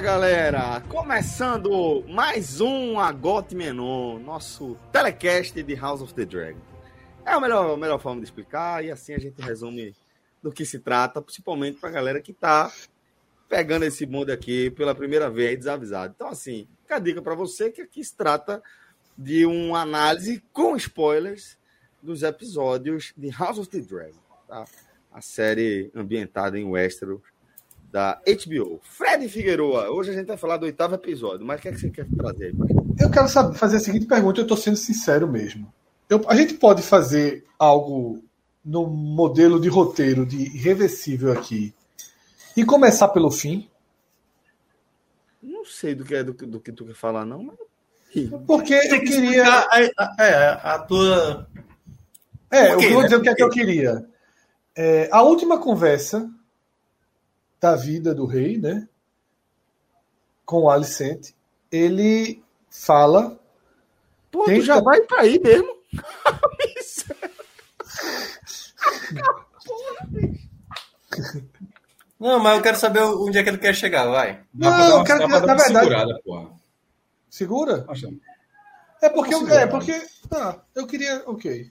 Galera, começando mais um Agote Menon, nosso telecast de House of the Dragon. É a melhor, a melhor forma de explicar e assim a gente resume do que se trata, principalmente para a galera que está pegando esse mundo aqui pela primeira vez desavisado. Então assim, fica a dica para você que aqui se trata de uma análise com spoilers dos episódios de House of the Dragon, tá? A série ambientada em Westeros da HBO. Fred Figueroa, hoje a gente vai falar do oitavo episódio, mas o que, é que você quer trazer aí? Eu quero saber, fazer a seguinte pergunta, eu estou sendo sincero mesmo. Eu, a gente pode fazer algo no modelo de roteiro de irreversível aqui e começar pelo fim? Não sei do que é do, que- do que tu quer falar, não, mas. Porque eu Tem que queria. a, a- é, a tua. É, eu vou né? dizer o que é que eu queria. É, a última conversa da vida do rei, né? Com o Alicente, ele fala. Pô, Tem já que- vai pra aí mesmo? Não, mas eu quero saber onde é que ele quer chegar, vai. Não, dar uma, cara, dá na verdade- segurada, porra. Segura? É porque eu, é porque. Ah, eu queria. Ok.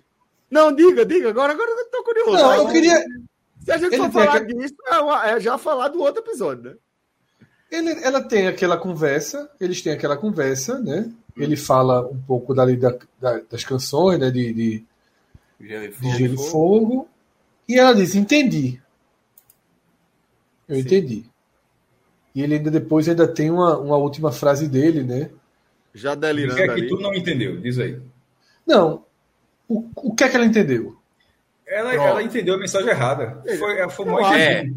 Não, diga, diga. Agora, agora eu tô curioso. Não, Vai, eu vai. queria. Se a gente ele for falar aquele- disso, é, uma- é já falar do outro episódio, né? Ele, ela tem aquela conversa, eles têm aquela conversa, né? Ele fala um pouco dali da, da- das canções, né? De, de, Gelo e de fogo. Gelo e Fogo. E ela diz: Entendi. Eu Sim. entendi. E ele ainda depois ainda tem uma, uma última frase dele, né? Já O delirando que é que ali. tu não entendeu? Diz aí. Não. O, o que é que ela entendeu? Ela, Pronto. ela entendeu a mensagem errada. Foi, foi Eu mais acho. É.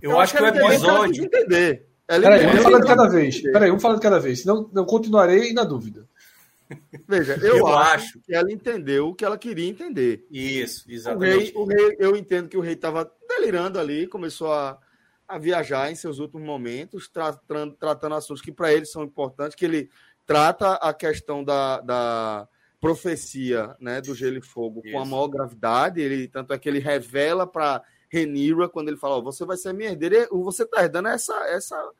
Eu acho que o ela entendeu que ela quis episódio. entender. Ela Peraí, vamos falar de que cada vez. Peraí, vamos falar de cada vez. Senão eu continuarei na dúvida. Veja, eu, Eu acho, acho. que ela entendeu o que ela queria entender. Isso, O rei, exatamente. o rei, eu entendo que o rei estava delirando ali, começou a, a viajar em seus últimos momentos, tratando, tratando assuntos que para ele são importantes, que ele trata a questão da, da profecia né, do gelo e fogo com a Isso. maior gravidade. Ele, tanto é que ele revela para Renira quando ele fala: ó, você vai ser minha herdeira, você está herdando essa. essa...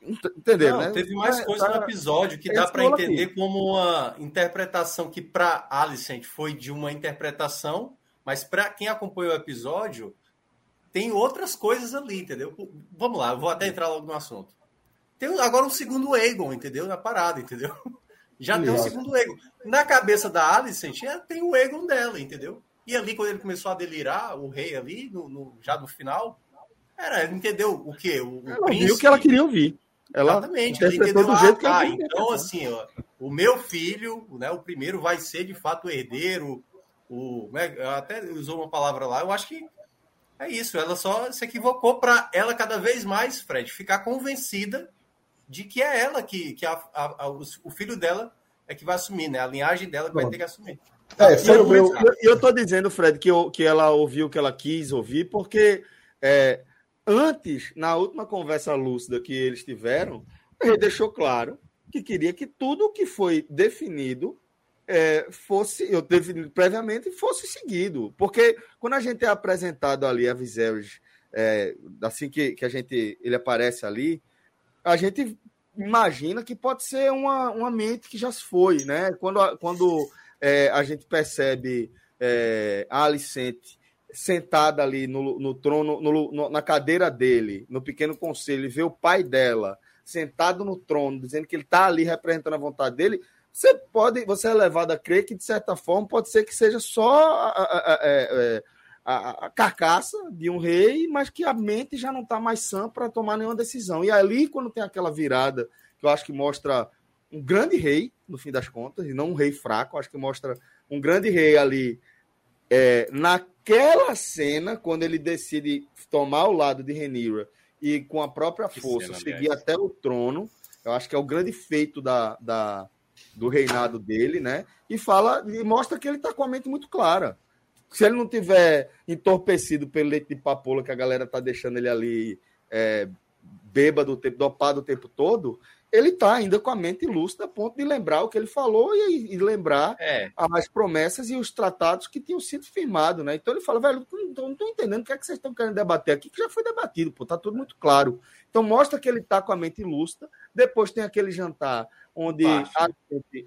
Ent- Entenderam, Não, né? teve mais Tá- coisas tá- no episódio que é dá isso para entender como uma interpretação que para Alicent foi de uma interpretação, mas para quem acompanhou o episódio tem outras coisas ali, entendeu? Vamos lá, eu vou até entrar logo no assunto. Tem agora um segundo Aegon, entendeu? Na parada, entendeu? Já tem um Exato. segundo Aegon. Na cabeça da Alicent é, tem o Aegon dela, entendeu? E ali, quando ele começou a delirar, o rei ali, no, no- já no final, era, entendeu o quê? O, o Ela ouviu o que ela queria ouvir. Ela Exatamente, entendeu. do jeito ah, que ela tá, queria então assim, ó, o meu filho, né, o primeiro vai ser de fato o herdeiro, o, né, até usou uma palavra lá, eu acho que é isso, ela só se equivocou para ela cada vez mais, Fred, ficar convencida de que é ela que, que a, a- a- o o filho dela é que vai assumir, né, a linhagem dela que vai ter que assumir. É, E foi eu, o meu. eu, eu tô dizendo, Fred, que, eu- que ela ouviu o que ela quis ouvir, porque é, antes, na última conversa lúcida que eles tiveram, ele deixou claro que queria que tudo que foi definido é, fosse, eu defini previamente, fosse seguido. Porque quando a gente é apresentado ali a Viserys, é, assim que, que a gente ele aparece ali, a gente imagina que pode ser uma, uma mente que já se foi, né? Quando, quando é, a gente percebe é, a Alicente sentada ali no, no trono, no- no- na cadeira dele, no pequeno conselho, e vê o pai dela sentado no trono, dizendo que ele está ali representando a vontade dele, você pode, você é levado a crer que, de certa forma, pode ser que seja só a, a- a- é, é, a, a carcaça de um rei, mas que a mente já não está mais sã para tomar nenhuma decisão. E ali, quando tem aquela virada, que eu acho que mostra um grande rei, no fim das contas, e não um rei fraco, acho que mostra um grande rei ali é, naquela cena, quando ele decide tomar o lado de Renira e com a própria força cena, seguir até o trono, eu acho que é o grande feito da, da, do reinado dele, né? E fala e mostra que ele está com a mente muito clara. Se ele não tiver entorpecido pelo leite de papoula que a galera tá deixando ele ali é, bêbado, dopado o tempo todo, ele está ainda com a mente lúcida a ponto de lembrar o que ele falou e, e lembrar é. as promessas e os tratados que tinham sido firmados, né? Então ele fala, velho, não estou entendendo o que é que vocês estão querendo debater aqui, que já foi debatido, pô, tá tudo muito claro. Então mostra que ele está com a mente lúcida. Depois tem aquele jantar onde a,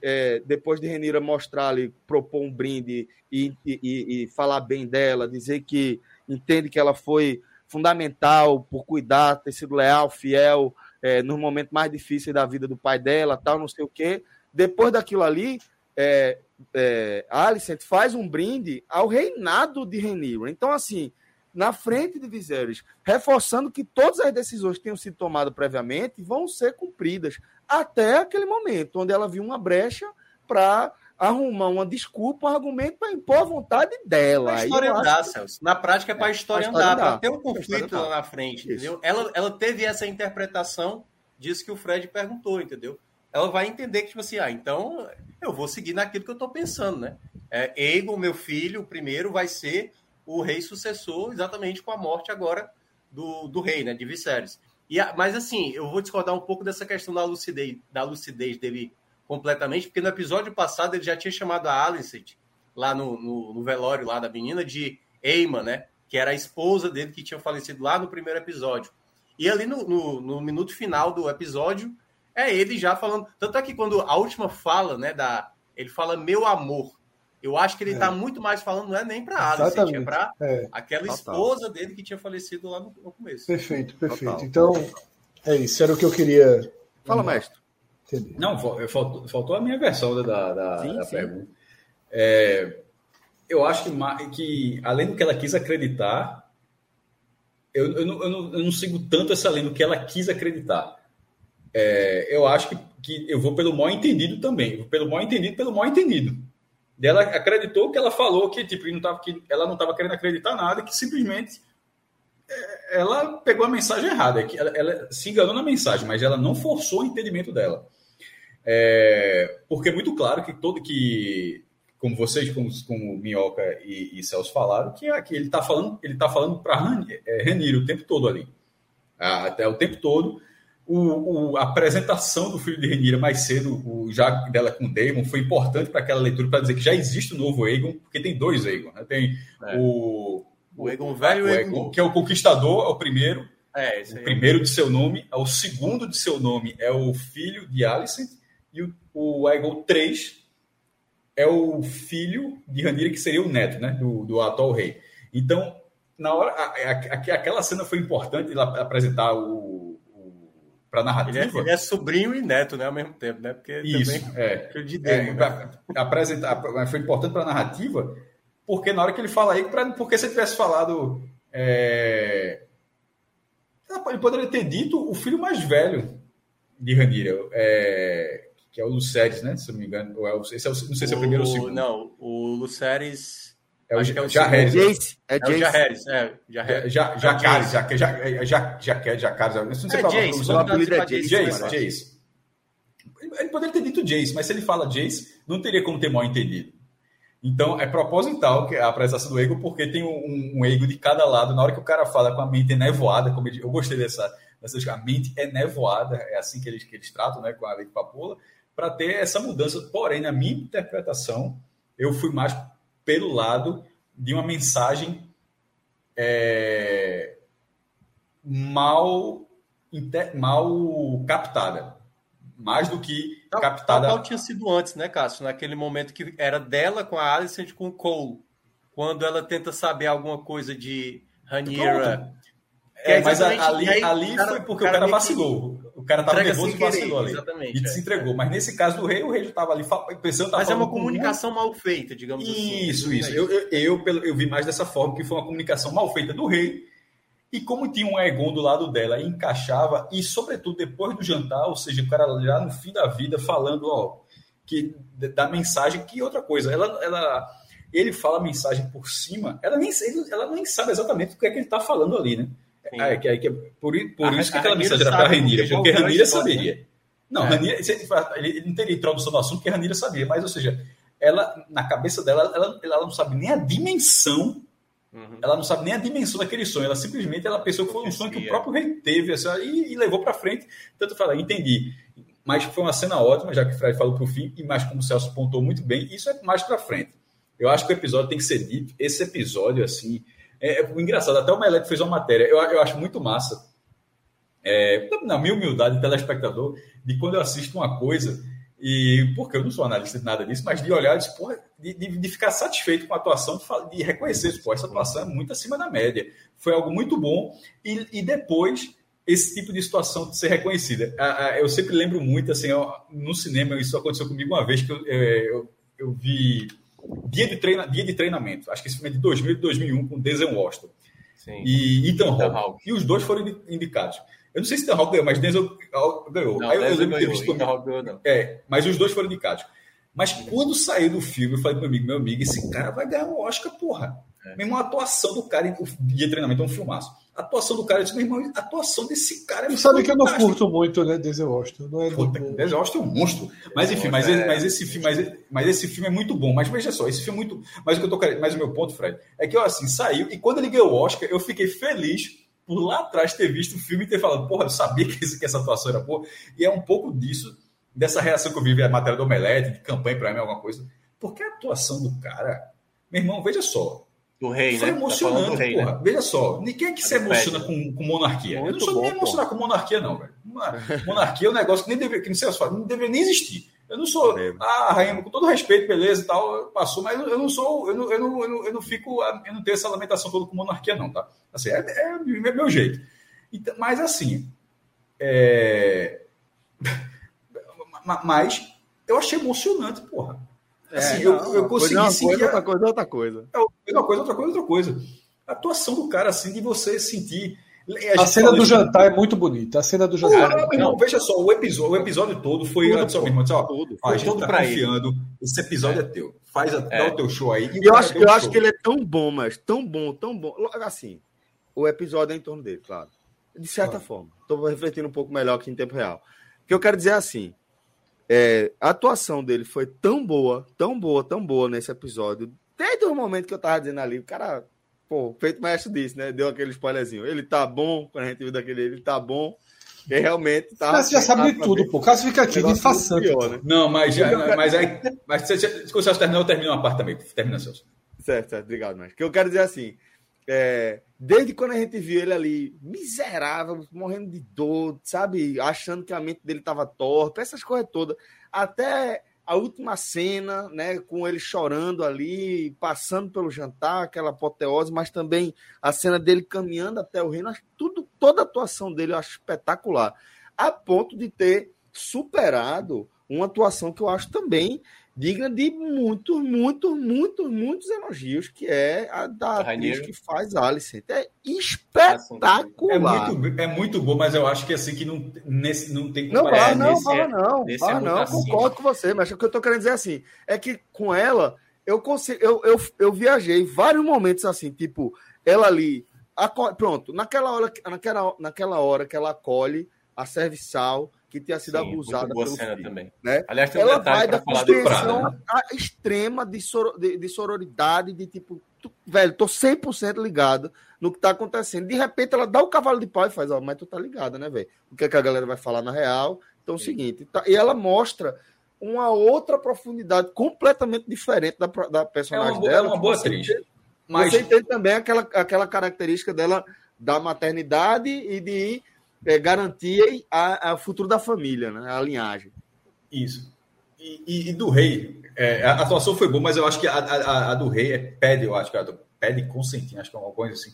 é, depois de Renira mostrar ali, propor um brinde e, e, e falar bem dela, dizer que entende que ela foi fundamental por cuidar, ter sido leal, fiel é, no momento mais difícil da vida do pai dela, tal, não sei o quê. Depois daquilo ali, é, é, Alicent faz um brinde ao reinado de Renira. Então, assim, na frente de Viserys, reforçando que todas as decisões que tenham sido tomadas previamente vão ser cumpridas até aquele momento, onde ela viu uma brecha para arrumar uma desculpa, um argumento para impor a vontade dela. A história andar, Celso. Na prática é para a história, história andar, para ter um conflito lá na frente, Isso. entendeu? Ela, ela teve essa interpretação disso que o Fred perguntou, entendeu? Ela vai entender que, tipo assim, ah, então eu vou seguir naquilo que eu estou pensando, né? É, Egon, meu filho, o primeiro, vai ser o rei sucessor exatamente com a morte agora do, do rei, né? De Viserys. E, mas assim, eu vou discordar um pouco dessa questão da lucidez, da lucidez dele completamente, porque no episódio passado ele já tinha chamado a Alicent, lá no, no, no, velório lá da menina, de Eima, né? Que era a esposa dele que tinha falecido lá no primeiro episódio. E ali no, no, no, minuto final do episódio, é ele já falando. Tanto é que quando a última fala, né, da. Ele fala meu amor. Eu acho que ele está é. muito mais falando, não é nem para Alicent, é para é. aquela Total. esposa dele que tinha falecido lá no, no começo. Perfeito, perfeito. Total. Então, é isso, era o que eu queria. Fala, mestre. Não, faltou, faltou a minha versão da, da, sim, da sim. pergunta. É, eu acho que, que, além do que ela quis acreditar, eu, eu, não, eu, não, eu não sigo tanto essa linha do que ela quis acreditar. É, eu acho que, que eu vou pelo mal entendido também. Pelo mal entendido, pelo mal entendido. Ela acreditou que ela falou que, tipo, não tava, que ela não estava querendo acreditar nada, que simplesmente é, ela pegou a mensagem errada. Que ela, ela se enganou na mensagem, mas ela não forçou o entendimento dela. É, porque é muito claro que todo que, como vocês, como, como Minhoca e, e Celso falaram, que, é, que ele está falando, ele tá falando para é, Renir o tempo todo ali. Até o tempo todo. O, o, a apresentação do filho de Renira mais cedo, o, já dela com o Daemon, foi importante para aquela leitura para dizer que já existe o um novo Aegon, porque tem dois Aegon. Né? Tem é. o, o Aegon velho e o Aegon, que é o Conquistador, é o primeiro. É, o primeiro de seu nome, o segundo de seu nome é o filho de Alicent, e o, o Aegon 3 é o filho de Ranira, que seria o neto né, do, do atual rei. Então, na hora, a, a, aquela cena foi importante apresentar o para narrativa. Ele é, ele é, sobrinho e neto, né, ao mesmo tempo, né? Porque Isso, também, é. de é, né? apresentar, foi importante para a narrativa, porque na hora que ele fala aí, pra, porque se ele tivesse falado, é, ele poderia ter dito o filho mais velho de Ranira, é, que é o Luceres, né? Se eu não me engano. Ou é o, esse é o, não sei se é o primeiro ou o segundo. Não, o Luceres. É o, acho que é o Jahares. Jace. É, é o Jahares, é. Jahares. Jacares, Jacares, Jacares. Não sei é Jace, o apelido é Jace. Jace, Jace. Ele poderia ter dito Jace, mas se ele fala Jace, não teria como ter mal entendido. Então, é proposital que a apresentação do ego, porque tem um, um ego de cada lado. Na hora que o cara fala com a mente nevoada, como eu gostei dessa, dessa a mente é nevoada, é assim que eles, que eles tratam né, com a lei de Papoula para ter essa mudança. Porém, na minha interpretação, eu fui mais pelo lado de uma mensagem é, mal, inter, mal captada. Mais do que tal, captada. Tal, tinha sido antes, né, Cássio? Naquele momento que era dela com a Alicent com o Cole. Quando ela tenta saber alguma coisa de Rhaenyra. É, mas ali, ali foi porque o cara, o cara vacilou. O cara tava nervoso e vacilou ali. Exatamente. E é. se entregou. Mas nesse caso do rei, o rei já tava ali pensando. Mas é uma comunicação mal feita, digamos isso, assim. Isso, isso. Eu, eu, eu, eu vi mais dessa forma, que foi uma comunicação mal feita do rei. E como tinha um Egon do lado dela, encaixava, e sobretudo depois do jantar, ou seja, o cara já no fim da vida falando, ó, que da mensagem, que outra coisa, ela, ela ele fala a mensagem por cima, ela nem, ela nem sabe exatamente o que é que ele está falando ali, né? É, que, é, que, por, por isso que aquela mensagem era para a Ranira, porque Ranira saberia. Né? Não, é. Ranira, ele não teria introdução no assunto, porque Ranira sabia, mas, ou seja, ela, na cabeça dela, ela, ela não sabe nem a dimensão, uhum. ela não sabe nem a dimensão daquele sonho, ela simplesmente ela pensou que foi um sonho que o próprio rei teve assim, e, e levou para frente. Tanto fala, entendi. Mas foi uma cena ótima, já que o Fred falou para o fim, e mais como o Celso pontou muito bem, isso é mais para frente. Eu acho que o episódio tem que ser dito. Esse episódio, assim, é, é engraçado. Até o Melete fez uma matéria. Eu, eu acho muito massa. É, na minha humildade de telespectador, de quando eu assisto uma coisa, e porque eu não sou analista de nada disso, mas de olhar de, de, de, ficar satisfeito com a atuação, de, de reconhecer, pô, essa atuação é muito acima da média. Foi algo muito bom. E, e depois, esse tipo de situação de ser reconhecida. Eu sempre lembro muito, assim, no cinema, isso aconteceu comigo uma vez que eu, é, eu, eu vi Dia de, treina, Dia de Treinamento. Acho que esse filme é de 2000 e 2001, com Denzel Washington. Sim. E Ethan Hawke. E os dois foram indicados. Eu não sei se Ethan Hawke ganhou, mas Denzel ganhou. Não, Aí eu, Denzel ganhou, visto Ethan Hawke ganhou, não. É, mas os dois foram indicados. Mas quando saiu do filme, eu falei pro meu amigo, meu amigo, esse cara vai ganhar um Oscar, porra. É. Mesmo a atuação do cara, o dia de treinamento é um filmaço. A atuação do cara, eu disse, meu irmão, a atuação desse cara é Tu sabe que eu não curto muito, né, Denzel Washington. Não é Puta, do... Denzel Washington é um monstro. Mas enfim, mas, é... mas, esse filme, mas, mas esse filme é muito bom. Mas veja só, esse filme é muito. Mas o que eu tô querendo, mas o meu ponto, Fred, é que eu assim, saiu, e quando ele ganhou o Oscar, eu fiquei feliz por lá atrás ter visto o filme e ter falado, porra, eu sabia que, esse, que essa atuação era boa. E é um pouco disso, dessa reação que eu vi a matéria do Omelete, de campanha para mim, alguma coisa. Porque a atuação do cara, meu irmão, veja só, do rei, Foi né? Tá emocionante, tá rei, porra. Né? Veja só, ninguém é que se emociona com, com monarquia. Muito eu não sou bom, nem emocionar com monarquia, não, velho. Monarquia é um negócio que nem deveria, que não sei não deveria nem existir. Eu não sou, é. ah, rainha, com todo respeito, beleza e tal, passou, mas eu não sou, eu não, eu não, eu não, eu não fico, eu não tenho essa lamentação toda com monarquia, não, tá? Assim, é, é, é meu jeito. Então, mas assim, é... mas eu achei emocionante, porra. Assim, é, eu, eu consegui uma seguir. Coisa, outra coisa, outra coisa. É uma coisa, outra coisa, outra coisa. A atuação do cara, assim, de você sentir. A, a cena do jantar é muito bonita. A cena do jantar. Não, é não, veja só, o episódio, o episódio todo foi. Tudo, só, irmão, ó, tudo, a gente tá confiando. Ele. Esse episódio é, é teu. Faz a, é. o teu show aí. eu acho, eu acho que ele é tão bom, mas tão bom, tão bom. Assim, o episódio é em torno dele, claro. De certa claro. forma. Estou refletindo um pouco melhor aqui em tempo real. O que eu quero dizer é assim: é, a atuação dele foi tão boa, tão boa, tão boa nesse episódio. Desde o momento que eu tava dizendo ali, o cara, pô, feito mestre disse, né? Deu aquele spoilerzinho. Ele tá bom, quando a gente viu daquele, ele tá bom. E realmente tá. Você já sabe de tudo, pô. O Cássio fica aqui de façante. Pior, né? Não, mas, já, mas aí. Mas se, se, se você terminar, eu termino uma parte também. Termina, Celso. Certo, certo, obrigado, mas. que eu quero dizer assim. É, desde quando a gente viu ele ali, miserável, morrendo de dor, sabe? Achando que a mente dele estava torta, essas coisas todas. Até a última cena, né, com ele chorando ali, passando pelo jantar, aquela apoteose, mas também a cena dele caminhando até o reino, tudo, toda a atuação dele eu acho espetacular. A ponto de ter superado uma atuação que eu acho também digna de muitos, muitos, muitos, muitos elogios, que é a da atriz que faz Alice. É espetacular. É muito, é muito bom, mas eu acho que assim que não, nesse, não tem como Não, é, não, fala é, não, fala é não, concordo com você, mas o que eu tô querendo dizer assim, é que com ela, eu consigo, eu, eu, eu viajei vários momentos assim, tipo, ela ali, pronto, naquela hora, naquela, naquela hora que ela acolhe a serviçal, que tinha sido Sim, abusada pelo filho, também. Né? Aliás, tem um ela vai da compreensão né? extrema de, soro, de, de, sororidade, de tipo, tu, velho, tô 100% ligado no que tá acontecendo. De repente ela dá o cavalo de pau e faz, ó, mas tu tá ligada, né, velho? O que, é que a galera vai falar na real? Então é o seguinte, tá, e ela mostra uma outra profundidade completamente diferente da, da personagem é boa, dela. É uma boa atriz. Mas você entende também aquela, aquela característica dela da maternidade e de é, garantir a, a futuro da família, né? a linhagem. Isso. E, e, e do rei, é, a atuação foi boa, mas eu acho que a, a, a do rei é pede, eu acho que pede consentir, acho que é uma coisa assim.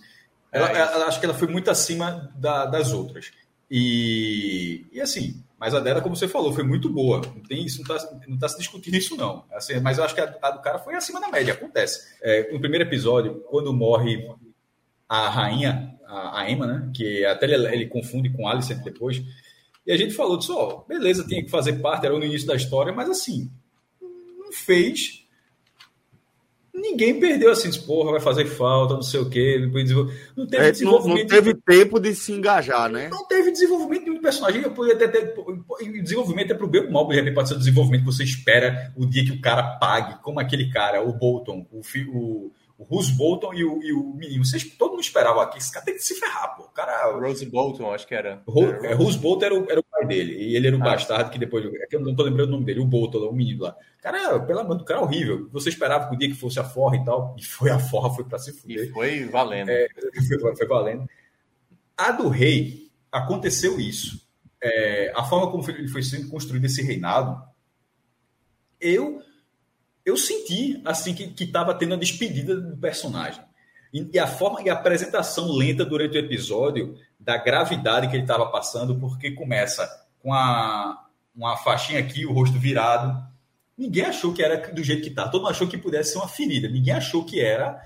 Ela, é ela, acho que ela foi muito acima da, das outras. E, e assim, mas a dela, como você falou, foi muito boa. Não tem isso, não está não tá se discutindo isso, não. Assim, mas eu acho que a, a, do cara foi acima da média, acontece. É, no primeiro episódio, quando morre a rainha, a, a Emma, né? Que até ele, ele confunde com Alicent depois. E a gente falou disso, ó, beleza, tinha que fazer parte, era no início da história, mas assim, não fez ninguém perdeu assim, porra, vai fazer falta, não sei o quê. Não teve é, desenvolvimento. Não, teve tempo de se engajar, né? Não teve desenvolvimento de um personagem. Eu poderia ter, ter desenvolvimento é pro bem ou mal, de repente pode ser o desenvolvimento que você espera o dia que o cara pague, como aquele cara, o Bolton, o, o o Rose Bolton e o, e o menino. Vocês, todo mundo esperava aqui. Esse cara tem que se ferrar, pô. O cara. Rose Bolton, acho que era. Ro, é, Rose Bolton era o, era o pai dele. E ele era o ah, bastardo que depois. É que eu não tô lembrando o nome dele. O Bolton, o menino lá. Cara, pelo amor do cara, horrível. Você esperava que o dia que fosse a forra e tal. E foi a forra, foi pra se fuder. E foi valendo. É, foi, foi, valendo. A do rei, aconteceu isso. É, a forma como ele foi sendo construído esse reinado, eu eu senti assim que estava tendo a despedida do personagem. E, e, a forma e a apresentação lenta durante o episódio da gravidade que ele estava passando, porque começa com a, uma faixinha aqui, o rosto virado. Ninguém achou que era do jeito que está. Todo mundo achou que pudesse ser uma ferida. Ninguém achou que era.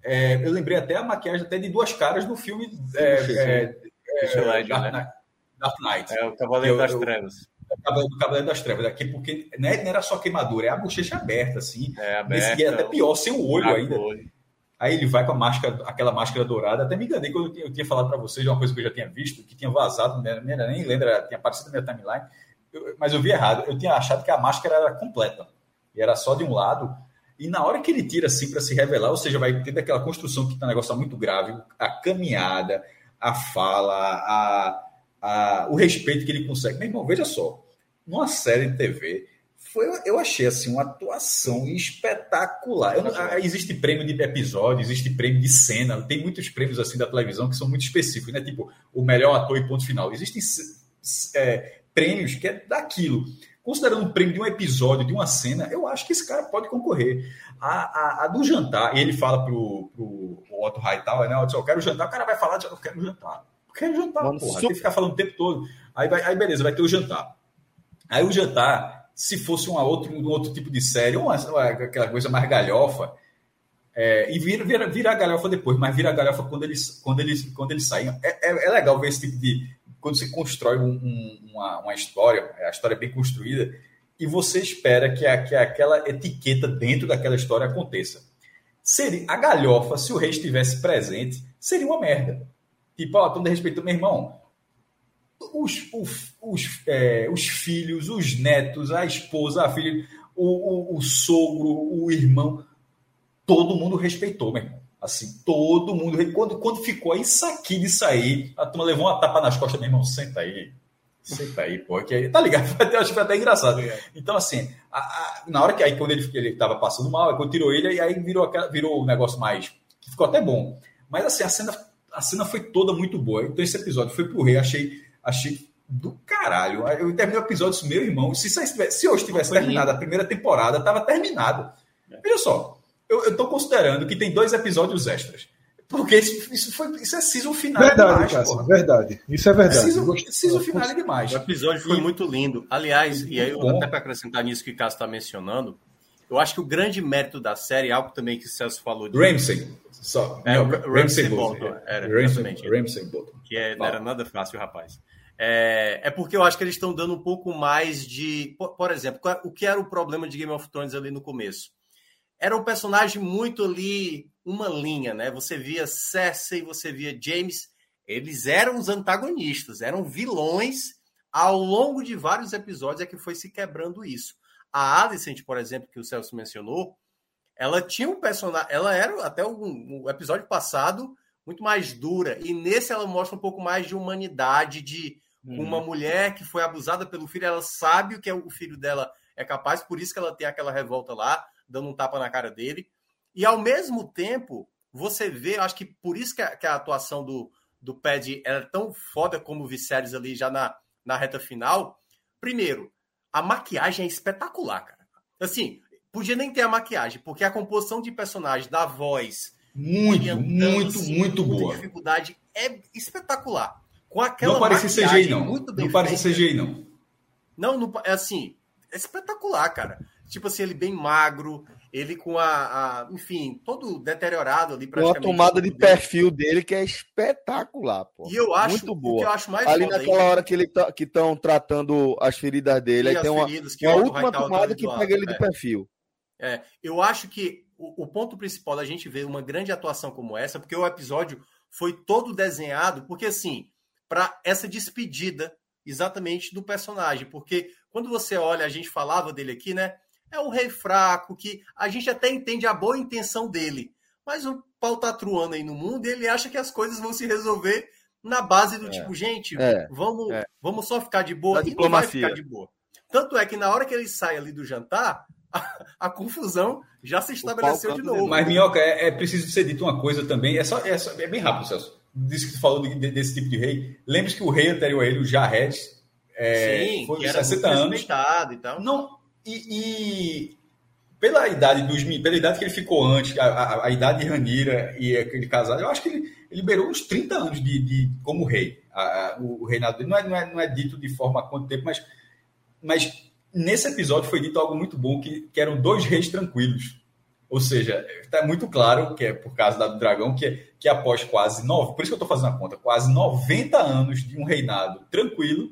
É, eu lembrei até a maquiagem até de duas caras no filme é, é, é, Dark, né? Dark Knight. É o Cavaleiro das Trevas do Cavaleiro das Trevas daqui, porque né, não era só queimadura, é a bochecha aberta, assim. É, aberta, é até pior, sem o olho ainda. Olho. Aí ele vai com a máscara, aquela máscara dourada. Até me enganei quando eu tinha, eu tinha falado para vocês de uma coisa que eu já tinha visto, que tinha vazado, né, nem lembro, tinha aparecido na minha timeline, eu, mas eu vi errado. Eu tinha achado que a máscara era completa, e era só de um lado. E na hora que ele tira assim para se revelar, ou seja, vai ter daquela construção que tá um negócio muito grave, a caminhada, a fala, a, a, o respeito que ele consegue. Meu irmão, veja só, numa série de TV, foi, eu achei assim uma atuação espetacular. Ah, existe prêmio de episódio, existe prêmio de cena, tem muitos prêmios assim da televisão que são muito específicos, né? Tipo, o melhor ator e ponto final. Existem é, prêmios que é daquilo. Considerando um prêmio de um episódio, de uma cena, eu acho que esse cara pode concorrer. A, a, a do jantar, e ele fala pro, pro, Otto Hightower, né? Eu quero jantar, o cara vai falar, eu quero jantar. Eu quero jantar, Mano, porra. Tem que ficar falando o tempo todo. Aí, vai, aí beleza, vai ter o jantar. Aí o jantar, se fosse uma outro, um outro tipo de série, uma, aquela coisa mais galhofa, é, e vira, vira, vira a galhofa depois, mas vira a galhofa quando eles, quando eles, quando eles saem. É, é, é legal ver esse tipo de. Quando você constrói um, um, uma, uma história, a história é bem construída, e você espera que, a, que aquela etiqueta dentro daquela história aconteça. Seria, a galhofa, se o rei estivesse presente, seria uma merda. Tipo, ó, todo respeito, meu irmão, os, os, os, é, os filhos, os netos, a esposa, a filha, o, o, o, sogro, o irmão, todo mundo respeitou, meu irmão. Assim, todo mundo. Quando, quando ficou isso aqui de sair, a turma levou uma tapa nas costas, meu irmão, senta aí. Senta aí, pô. Que, tá ligado? Eu acho que foi até engraçado. Então, assim, a, a, na hora que aí, quando ele, ele tava passando mal, quando tirou ele, e aí virou, aquela, virou um negócio mais. que ficou até bom. Mas, assim, a cena, a cena foi toda muito boa. Então, esse episódio foi pro rei, achei Achei do caralho. Eu terminei o episódio com meu irmão. Se, se hoje tivesse terminado a primeira temporada, estava terminado. É. Veja só, eu estou considerando que tem dois episódios extras. Porque isso, isso, foi, isso é season final verdade, demais, Cássio, verdade. Isso é verdade. Season, season final é demais. O episódio foi muito lindo. Aliás, e aí eu, até para acrescentar nisso que o Cássio está mencionando, eu acho que o grande mérito da série, algo também que o Celso falou de. Ramsey. Só. É, Ramsey, Bolton. Era, Ramsey, Ramsey Bolton. Que é, não era nada fácil, rapaz. É, é porque eu acho que eles estão dando um pouco mais de. Por, por, exemplo, o que era o problema de Game of Thrones ali no começo? Era um personagem muito ali, uma linha, né? Você via Cersei, você via James, eles eram os antagonistas, eram vilões. Ao longo de vários episódios é que foi se quebrando isso. A Alicent, por exemplo, que o Celso mencionou, ela tinha um personagem. Ela era, até o, o episódio passado, muito mais dura. E nesse ela mostra um pouco mais de humanidade, de Uhum. Uma mulher que foi abusada pelo filho, ela sabe o que é o filho dela é capaz, por isso que ela tem aquela revolta lá, dando um tapa na cara dele. E ao mesmo tempo, você vê, acho que por isso que a, que a atuação do, do Pad é tão foda como o Viserys ali já na, na reta final. Primeiro, a maquiagem é espetacular, cara. Assim, podia nem ter a maquiagem, porque a composição de personagem, da voz, muito, muito, muito boa. dificuldade é espetacular com aquela Não parece CGI, não. Muito bem não parece CGI, não. Não, não, é assim, é espetacular, cara. Tipo assim, ele bem magro, ele com a, a enfim, todo deteriorado ali praticamente. Uma tomada de perfil dele que é espetacular, pô. E eu acho, Muito boa. eu acho mais Ali naquela ainda, hora que ele tá, que estão tratando as feridas dele, aí tem uma, uma última tomada que pega ele é. de perfil. É, eu acho que o, o ponto principal da gente ver uma grande atuação como essa, porque o episódio foi todo desenhado, porque assim, para essa despedida exatamente do personagem, porque quando você olha, a gente falava dele aqui, né? é um rei fraco, que a gente até entende a boa intenção dele. Mas o pau tá truando aí no mundo e ele acha que as coisas vão se resolver na base do é, tipo, gente, é, vamos, é. vamos só ficar de boa. Da e não vai ficar de boa. Tanto é que na hora que ele sai ali do jantar, a, a confusão já se estabeleceu de novo. Mas, Minhoca, é, é, preciso ser dito uma coisa também. É, só, é, só, é bem rápido, Celso. Disse que tu falou de, de, desse tipo de rei. Lembre-se que o rei anterior a ele, o Jarred, é, Sim, foi era 60 anos. E tal. Não, e, e, pela idade dos pela idade que ele ficou antes, a, a, a, idade de Ranira e aquele casado, eu acho que ele, ele liberou uns 30 anos de, de como rei. A, o, o, reinado dele não é, não, é, não é dito de forma quanto tempo, mas, mas nesse episódio foi dito algo muito bom, que, que eram dois reis tranquilos. Ou seja, está muito claro que é por causa do dragão, que, que após quase nove, por isso que eu estou fazendo a conta, quase 90 anos de um reinado tranquilo,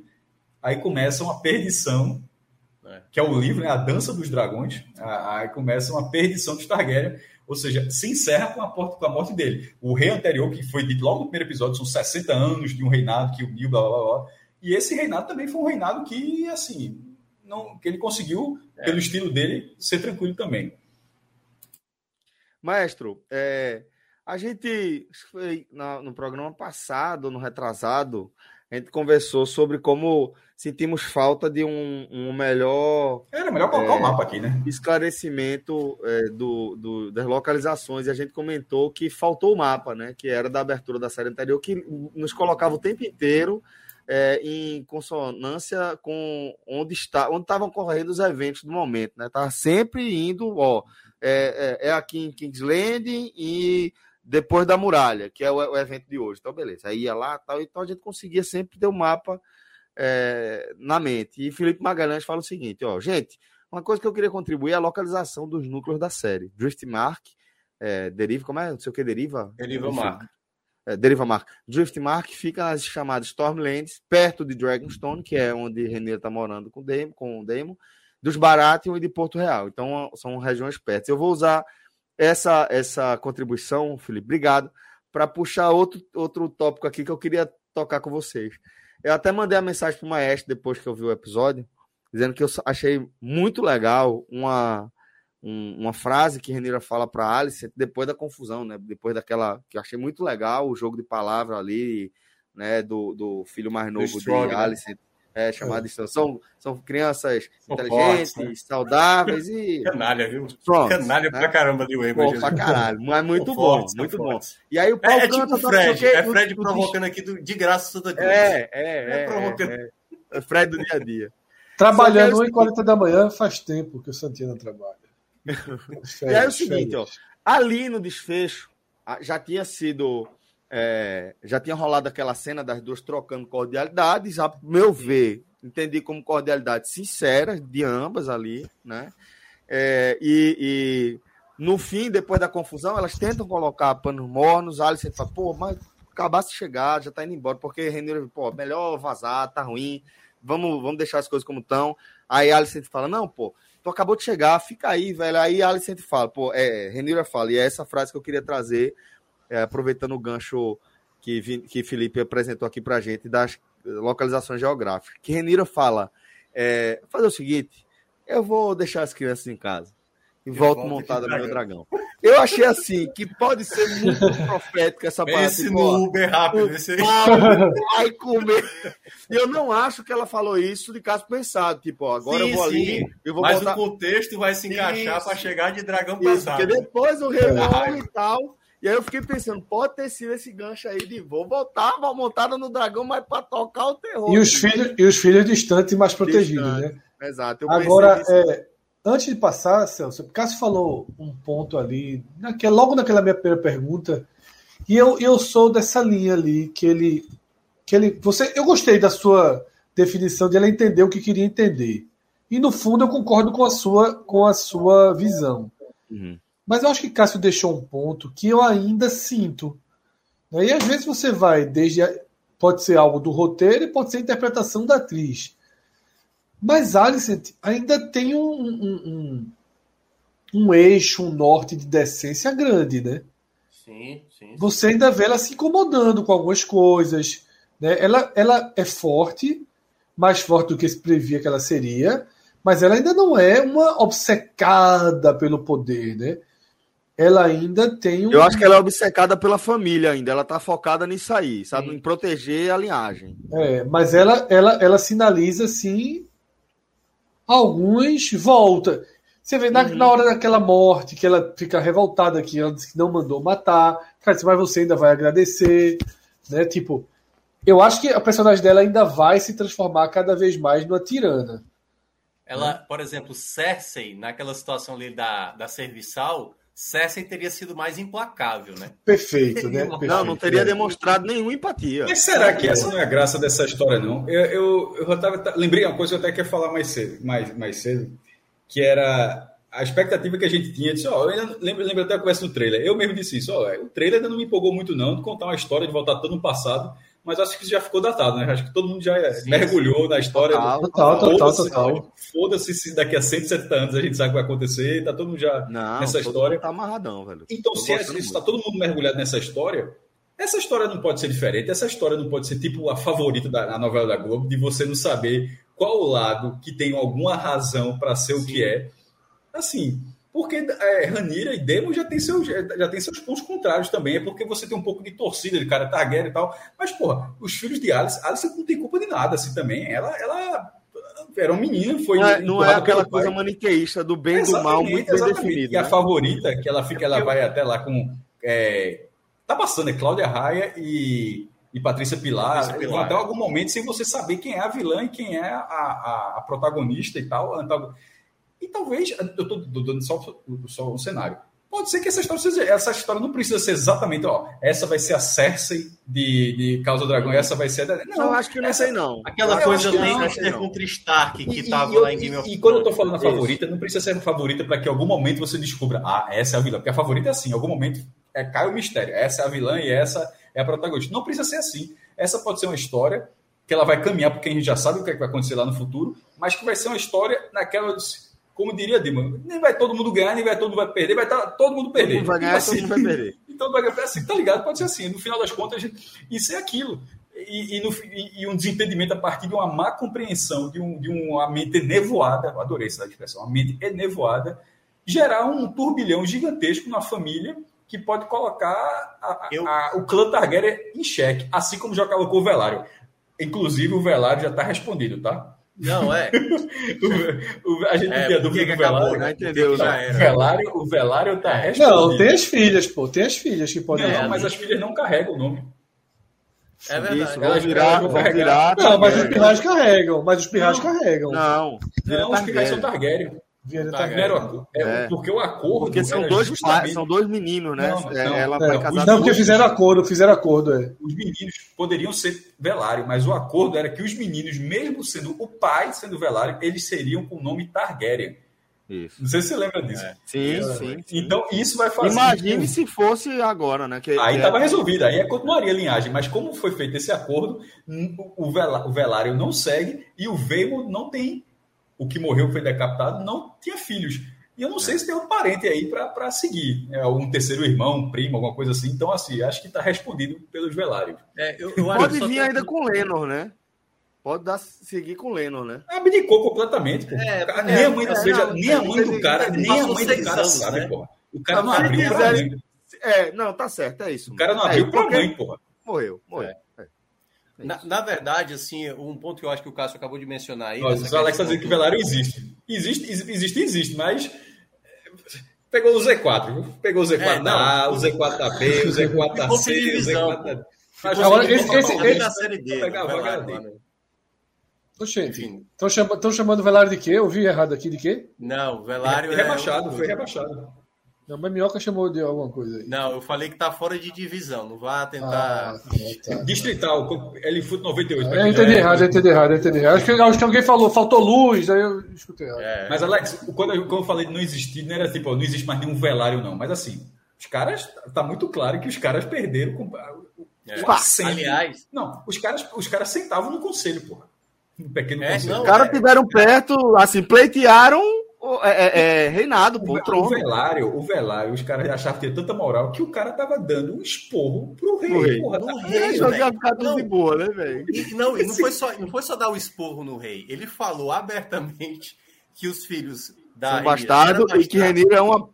aí começa uma perdição que é o livro, né, A Dança dos Dragões, aí começa uma perdição de Targaryen, ou seja, se encerra com a, com a morte dele. O rei anterior, que foi dito logo no primeiro episódio, são 60 anos de um reinado que uniu, blá, blá, blá, e esse reinado também foi um reinado que, assim, não, que ele conseguiu, é. pelo estilo dele, ser tranquilo também. Maestro, é, a gente foi no programa passado, no retrasado, a gente conversou sobre como sentimos falta de um, um melhor. Era melhor colocar o é, um mapa aqui, né? Esclarecimento é, do, do, das localizações. E a gente comentou que faltou o mapa, né? Que era da abertura da série anterior, que nos colocava o tempo inteiro é, em consonância com onde está, onde estavam ocorrendo os eventos do momento, né? Tava sempre indo, ó, é, é, é aqui em Kingsland e depois da muralha, que é o, o, evento de hoje. Então, beleza. Aí ia lá tal. Então a gente conseguia sempre ter o um mapa é, na mente. E Felipe Magalhães fala o seguinte: ó, gente, uma coisa que eu queria contribuir é a localização dos núcleos da série. Drift Mark, é, deriva, como é? Não sei o que deriva. Deriva Mark. É, deriva Mark. Drift Mark fica nas chamadas Stormlands, perto de Dragonstone, que é onde René está morando com o Demo, com o Demo, dos Baratheon e de Porto Real. Então são regiões perto. Eu vou usar essa, essa contribuição, Felipe, obrigado, para puxar outro, outro tópico aqui que eu queria tocar com vocês. Eu até mandei a mensagem para o Maestro depois que eu vi o episódio, dizendo que eu achei muito legal uma, um, uma frase que Renira fala para Alice depois da confusão, né? Depois daquela que eu achei muito legal o jogo de palavra ali, né? Do, do filho mais novo de né? Alice. Né? É, chamada é. São, são crianças são inteligentes, fortes, né? saudáveis e. Canalha, viu? Pronto, Canalha né? pra caramba de Weber. Pô, pra caralho, mas muito bom, fortes, muito bom. E aí o Paulo é, é tipo Fred, é Fred provocando aqui do, de graça toda coisa. É, é, é. provocando. É, é. Fred do dia a dia. Trabalhando 1h40 da manhã faz tempo que o Santina trabalha. Férias, e aí é o seguinte, ó, ali no desfecho já tinha sido é, já tinha rolado aquela cena das duas trocando cordialidades, a meu ver, entendi como cordialidade sincera de ambas ali, né? É, e, e, no fim, depois da confusão, elas tentam colocar panos mornos, Alice fala, pô, mas acabasse de chegar, já tá indo embora, porque Renner, pô, melhor vazar, tá ruim, vamos, vamos deixar as coisas como estão. Aí Alice fala, não, pô, tu acabou de chegar, fica aí, velho. Aí Alice fala, pô, é, Renira fala, e é essa frase que eu queria trazer é, aproveitando o gancho que, que Felipe apresentou aqui para a gente das localizações geográficas, que Renira fala, é, fazer o seguinte, eu vou deixar as crianças em casa e eu volto montada no meu dragão. Eu achei assim, que pode ser muito profético essa parte. Esse tipo, no Uber rápido, esse aí. Vai comer. Eu não acho que ela falou isso de caso pensado. Tipo, ó, agora sim, eu vou ali, eu vou Mas voltar... o contexto vai se encaixar para chegar de dragão passado. Porque depois o revolve e tal e aí eu fiquei pensando, pode ter sido esse gancho aí de vou voltar montada no dragão, mas para tocar o terror. E os, filhos, e os filhos distantes e mais protegidos, Distante. né? Exato. Agora, é, antes de passar, Celso, o Cássio falou um ponto ali, logo naquela minha primeira pergunta, e eu, eu sou dessa linha ali, que ele que ele, você, eu gostei da sua definição de ela entender o que queria entender. E no fundo eu concordo com a sua, com a sua visão. Uhum. Mas eu acho que Cássio deixou um ponto que eu ainda sinto. Né? E às vezes você vai desde. A, pode ser algo do roteiro e pode ser a interpretação da atriz. Mas Alicent ainda tem um, um, um, um eixo, um norte de decência grande, né? Sim, sim. Você ainda vê ela se incomodando com algumas coisas. Né? Ela, ela é forte, mais forte do que se previa que ela seria, mas ela ainda não é uma obcecada pelo poder, né? Ela ainda tem um... Eu acho que ela é obcecada pela família ainda. Ela tá focada nisso aí, sabe? Sim. Em proteger a linhagem. É, mas ela, ela, ela sinaliza, assim, alguns volta. Você vê na, uhum. na, hora daquela morte, que ela fica revoltada, que ela disse que não mandou matar. Cara, mas você ainda vai agradecer, né? Tipo, eu acho que a personagem dela ainda vai se transformar cada vez mais numa tirana. Ela, por exemplo, Cersei, naquela situação ali da, da serviçal, Cersei teria sido mais implacável, né? Perfeito, né? Perfeito, não, não teria é. demonstrado nenhuma empatia. Mas será que essa não é a graça dessa história, não? Eu, eu, eu tava, lembrei uma coisa que eu até queria falar mais cedo, mais, mais cedo, que era a expectativa que a gente tinha. Disse, ó, eu lembro, lembro até a conversa no trailer. Eu mesmo disse isso, ó, o trailer ainda não me empolgou muito, não, de contar uma história, de voltar todo no passado mas acho que isso já ficou datado, né? Acho que todo mundo já sim, mergulhou sim. na história. Total, total, total. Foda-se se daqui a 170 anos a gente sabe o que vai acontecer, tá todo mundo já Não, nessa história. tá amarradão, velho. Então, se é, está todo mundo mergulhado nessa história, essa história não pode ser diferente, essa história não pode ser tipo a favorita da novela da Globo, de você não saber qual o lado que tem alguma razão para ser sim. o que é. Assim, porque é, Ranira e Demo já tem, seus, já tem seus pontos contrários também. É porque você tem um pouco de torcida de cara Targaryen e tal. Mas, porra, os filhos de Alice, Alice não tem culpa de nada assim também. Ela, ela era um menino, foi. Não é, não é aquela coisa pai. maniqueísta do bem e do mal muito bem definido. E a né? favorita, que ela fica, ela vai até lá com. É, tá passando, é Cláudia Raia e, e Patrícia Pilar. Patrícia Pilar. Até algum momento, sem você saber quem é a vilã e quem é a, a, a protagonista e tal. E talvez, eu estou dando só, só um cenário. Pode ser que essa história seja, essa história não precisa ser exatamente, ó, essa vai ser a Cersei de, de Causa do Dragão, essa vai ser. A... Não, eu acho que não essa, sei, não. Aquela eu coisa Lannister contra Stark que estava lá em Game of Thrones. E quando eu tô falando a favorita, não precisa ser a favorita para que em algum momento você descubra, ah, essa é a vilã. Porque a favorita é assim, em algum momento é, cai o mistério. Essa é a vilã e essa é a protagonista. Não precisa ser assim. Essa pode ser uma história que ela vai caminhar, porque a gente já sabe o que, é que vai acontecer lá no futuro, mas que vai ser uma história naquela como diria Dilma, nem vai todo mundo ganhar, nem vai todo mundo vai perder, vai estar tá todo mundo perder. Todo mundo vai ganhar, assim, todo mundo vai perder. Então vai ganhar, assim, tá ligado? Pode ser assim. No final das contas, isso é aquilo. E, e, no, e, e, um desentendimento a partir de uma má compreensão, de, um, de uma mente enevoada, adorei essa expressão, uma mente enevoada, gerar um turbilhão gigantesco na família que pode colocar a, Eu... a, o clã Targaryen em xeque, assim como já colocou o Velário. Inclusive, o Velário já está respondido, tá? Não, é. o, o, a gente é, tinha dúvida que o Velário. Já entendeu, já era. O Velário, o Velário tá respondido. Não, tem as filhas, pô. Tem as filhas que podem. Não, mas as filhas não carregam o nome. É verdade. Isso, vão virar, vão virar. Não, mas os pirrais carregam. Mas os pirrais carregam. Não, não os pirrais são Targaryen. Vieira tá é, é, Porque o acordo. Porque são dois, justamente... são dois meninos, né? Não, é, não, ela é, casar não porque fizeram acordo, fizeram acordo. É. Os meninos poderiam ser Velário, mas o acordo era que os meninos, mesmo sendo o pai sendo Velário, eles seriam com o nome Targaryen. Isso. Não sei se você lembra disso. É. Sim, é. sim, Então, isso vai fazer. Imagine se fosse agora, né? Que, aí estava resolvido, aí continuaria a linhagem. Mas como foi feito esse acordo, o, Velário não segue e o Veimo não tem o que morreu foi decapitado, não tinha filhos. E eu não sei se tem um parente aí para seguir, né? um terceiro irmão, um primo, alguma coisa assim. Então, assim, acho que está respondido pelos velários. É, eu, eu Pode vir ainda com Lenor, né? Pode dar, seguir com Lenor, né? Abdicou completamente, pô. É, nem é, a mãe, é, seja, não, nem a mãe do cara, nem a mãe do cara sabe, né? pô. O cara não abriu pra mãe. É, não, tá certo, é isso. O cara não abriu é, pra mãe, porra. Morreu, morreu. É. É na, na, verdade, assim, um ponto que eu acho que o Cássio acabou de mencionar aí. Os Alex está dizendo que o Velário existe. Existe, existe, existe, mas pegou o Z4, viu? Pegou o Z4 é, da A, o Z4 da B, o Z4 da C, o Z4 da. Mas agora, esse, esse, esse, da série D. Pegar a estão chamando, chamando o Velário de quê? Eu ouvi errado aqui de quê? Não, o Velário é, rebaixado, é... foi rebaixado. Não, mas Minhoca chamou de alguma coisa aí. Não, eu falei que tá fora de divisão. Não vá tentar. Ah, tá, tá. Distrital, L-Foot 98. É, eu entendi errado, eu entendi errado, eu entendi errado. Acho que, acho que alguém falou, faltou luz, aí eu escutei errado. É. Mas, Alex, quando eu, quando eu falei de não existir, não era tipo, não existe mais nenhum velário, não. Mas assim, os caras. Tá muito claro que os caras perderam. Com, é. Aliás. Não, os caras, os caras sentavam no conselho, porra. Um pequeno é, conselho. Não, os caras estiveram é. perto, assim, pleitearam é, é, é, reinado, pô, o, trono. O velário, o velário, os caras achavam que tinha tanta moral que o cara tava dando um esporro pro rei. O rei. Porra, do tá rei, não, de boa, né, velho? Não, não foi, só, não foi só dar o esporro no rei. Ele falou abertamente que os filhos da São bastardo e que Reniro é uma.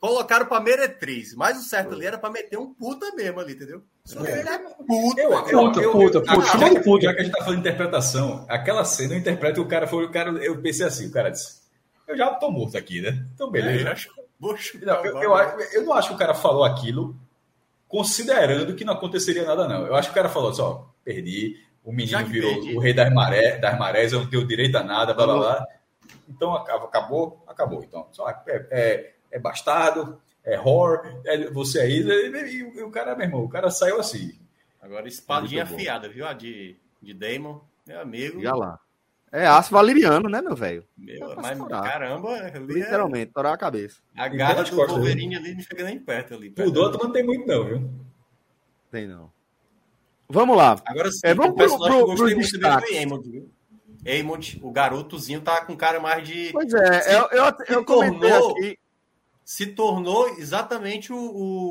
Colocaram pra meretriz, mas o certo ali era pra meter um puta mesmo ali, entendeu? Só que ele é puta. Eu, eu, puta, eu, puta, puta. Já, que, puta. já que a gente tá falando de interpretação, aquela cena eu interpreto o cara foi o cara. Eu pensei assim, o cara disse. Eu já tô morto aqui, né? Então, beleza. É, acho, não, eu, eu, eu, não acho que o cara falou aquilo considerando que não aconteceria nada, não. Eu acho que o cara falou só, perdi, o menino virou perdi. o rei das, maré, das marés, eu não tenho direito a nada, blá blá blá. Então acabou, acabou. Então, só é, é é bastardo, é horror, é você aí. E, e, o cara, meu irmão, o cara saiu assim. Agora, espadinha afiada, viu? A de, de Damon, meu amigo. Já lá. É aço valeriano, né, meu velho? Mas caramba, é literalmente, torar a cabeça. A garra do Wolverine ali não chega nem perto ali. O Doutor não tem muito, não, viu? Tem não. Vamos lá. Agora sim, é, vamos o personagem pro, pro, que eu gostei muito dele foi Amond, viu? O garotozinho, tá com cara mais de. Pois é, eu, eu, eu comentei aqui se tornou exatamente o,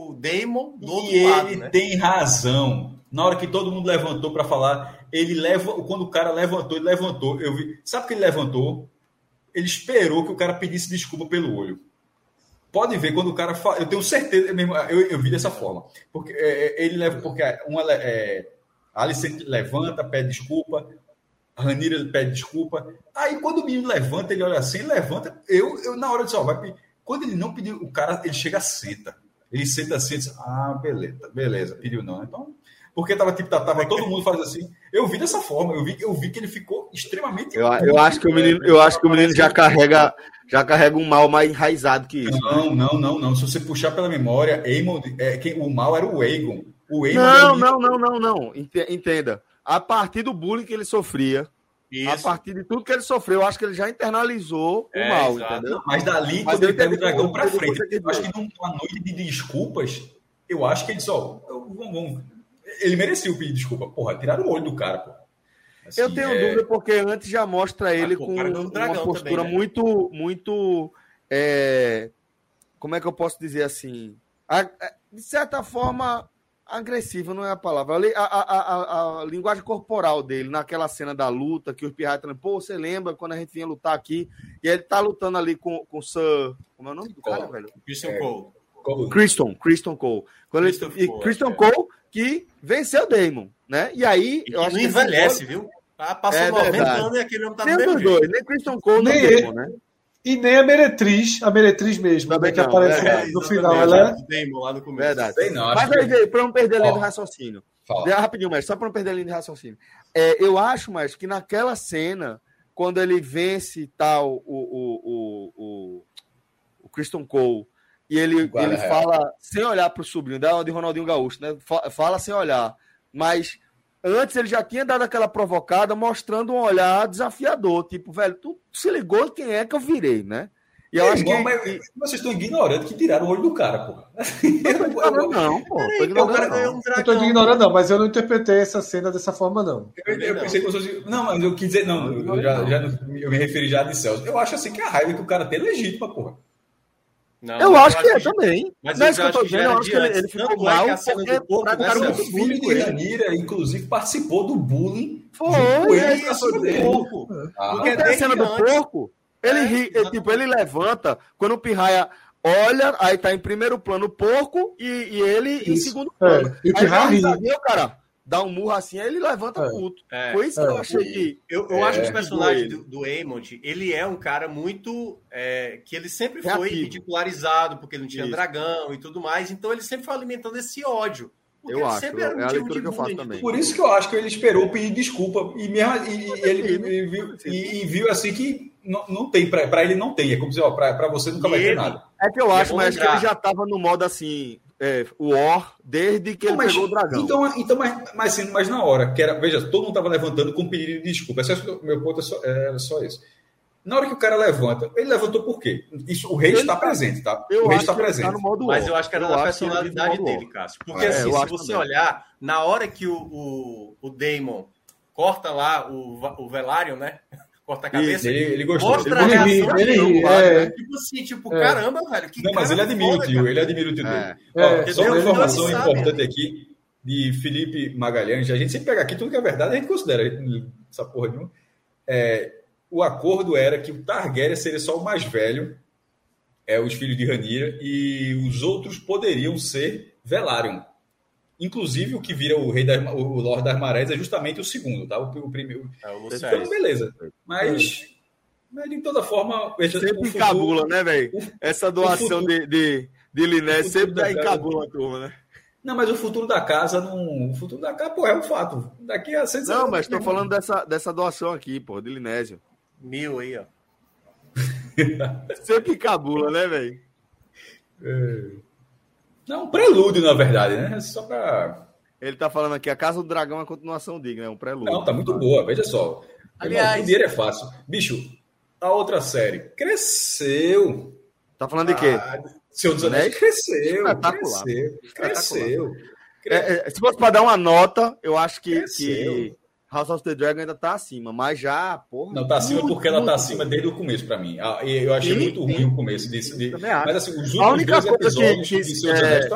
o Damon do outro e lado. Ele né? tem razão. Na hora que todo mundo levantou para falar, ele leva, quando o cara levantou, ele levantou. Eu vi, sabe que ele levantou? Ele esperou que o cara pedisse desculpa pelo olho. Pode ver quando o cara fala, eu tenho certeza, eu, eu vi dessa forma, porque é, é ele leva, porque uma é, Alice levanta, pede desculpa, Ranira pede desculpa. Aí quando o menino levanta, ele olha assim, levanta, eu, eu na hora de só vai pedir quando ele não pediu, o cara, ele chega, senta. Ele senta assim e diz, ah, beleza, beleza, pediu não. Então, porque tava tipo, tava todo mundo faz assim. Eu vi dessa forma, eu vi, eu vi que ele ficou extremamente. Eu, eu acho que o menino, eu acho que o menino já carrega, já carrega um mal mais enraizado que isso. Não, não, não, não. Se você puxar pela memória, Aemon, é, quem, o mal era o Aegon. O Aegon não, não, não, não, não. Entenda. A partir do bullying que ele sofria, isso. A partir de tudo que ele sofreu, eu acho que ele já internalizou é, o mal, exato. entendeu? Mas dali, quando ele pega o dragão para frente, eu acho que numa noite de desculpas, eu acho que ele só. Ele merecia pedir desculpa. Porra, tiraram o olho do cara, pô. Assim, eu tenho é... dúvida porque antes já mostra ele ah, pô, com uma postura também, né? muito, muito. É... Como é que eu posso dizer assim? De certa forma, agressivo não é a palavra. A, a, a, a, linguagem corporal dele, naquela cena da luta, que o Pirata, pô, você lembra quando a gente vinha lutar aqui? E ele tá lutando ali com, com o Sir. Como é o nome do cara, velho? Christian é, Cole. Cole. Christian, Christian Cole. Quando ele, Cole, Christian é. Cole, que venceu o Damon, né? E aí. E eu acho não envelhece, viu? Ah, passou é 90 verdade. anos e aquele homem tá nem no mesmo dois, Nem Christian Cole, nem o Damon, né? E nem a Meretriz, a Meretriz mesmo, também que aparece é, no final. Ela é... lá no começo. Verdade. Bem, não, Mas aí, para não perder a linha do raciocínio. Fala. Rapidinho, mas só para não perder a linha de raciocínio. É, eu acho, mas que naquela cena, quando ele vence tal o, o, o, o, o Christian Cole, e ele, ele fala sem olhar para o sobrinho, da de Ronaldinho Gaúcho, né? Fala sem olhar. Mas Antes ele já tinha dado aquela provocada, mostrando um olhar desafiador. Tipo, velho, tu se ligou quem é que eu virei, né? E eu é, acho que. Mas vocês estão ignorando que tiraram o olho do cara, pô. Eu não, pô. Tô ignorando, não. Eu tô ignorando, não, mas eu não interpretei essa cena dessa forma, não. Eu, eu pensei que fosse. Não, mas eu quis dizer, não, eu, já, já, eu me referi já de Celso. Eu acho assim que a raiva que o cara tem é legítima, porra. Não, eu acho que é também. Mas, mas eu, eu tô dizendo, eu acho que ele, ele ficou mal é porque praticaram muito bullying com ele. inclusive, participou do bullying. Foi, ele é do porco. Ah, porque tem a cena do porco, ele, é, ri, ele, tipo, ele levanta, quando o Pirraia olha, aí tá em primeiro plano o porco e, e ele isso. em segundo plano. É, e o Pirraia ri. cara, dá um murro assim, aí ele levanta é. puto. É. Foi isso que eu é. achei que. Eu, eu acho que o personagem do, do Aemond, ele é um cara muito. É, que ele sempre foi ridicularizado, porque ele não tinha isso. dragão e tudo mais. Então ele sempre foi alimentando esse ódio eu acho. é a leitura que eu faço também. Por isso que eu acho que ele esperou pedir desculpa e, mesmo, e, e ele e, viu, e, viu assim que não, não tem, para ele não tem. É como dizer, ó, para você nunca vai ter nada. É que eu acho, mas que ele já estava no modo assim, é, War desde que não, ele mas, pegou o dragão. Então, então mas, mas, assim, mas na hora, que era, veja, todo mundo estava levantando com pedido de desculpa. Esse é, meu ponto é só, é só esse. Na hora que o cara levanta, ele levantou por quê? Isso, o rei ele está tá, presente, tá? Eu o rei está tá presente. Tá mas eu acho que era eu da personalidade dele, Cássio. Porque é, assim, se você também. olhar, na hora que o, o, o Damon corta lá o, o Velário, né? Corta a cabeça. Ele, ele gostou. Mostra ele, a reação ele, ele, é. Né? Tipo assim, tipo, é. caramba, velho. não, mas ele admira o tio, ele admira o tio dele. É. só uma informação importante aqui de Felipe Magalhães. A gente sempre pega aqui tudo que é verdade, a gente considera essa porra nenhuma. É, o acordo era que o Targaryen seria só o mais velho, é, os filhos de Ranira, e os outros poderiam ser Velaryon. Inclusive, o que vira o rei das, o Lord das Marés é justamente o segundo, tá? O, o primeiro. É, o então, beleza. Mas, mas, de toda forma. Sempre encabula, né, velho? Essa doação de, de, de Liné sempre dá encabula a turma, né? Não, mas o futuro da casa não. O futuro da casa, pô, é um fato. Daqui a 100 Não, mas estou falando dessa, dessa doação aqui, pô, de Linésio. Mil aí, ó. sempre encabula, né, velho? É. Não, um prelúdio, na verdade, né? Só para. Ele tá falando aqui, a Casa do Dragão é uma continuação digna, é um prelúdio. Não, tá muito boa, veja só. Aliás, o dinheiro é fácil. Bicho, a outra série cresceu. Tá falando de quê? Ah, Senhor dos Anéis cresceu, cresceu, cresceu. É, é, se fosse para dar uma nota, eu acho que, que House of the Dragon ainda tá acima, mas já, porra. Não, tá acima muito, porque ela tá acima desde o começo para mim. Ah, eu achei sim, muito sim. ruim o começo desse. De... Mas assim, os últimos a única dois coisa episódios que, que é...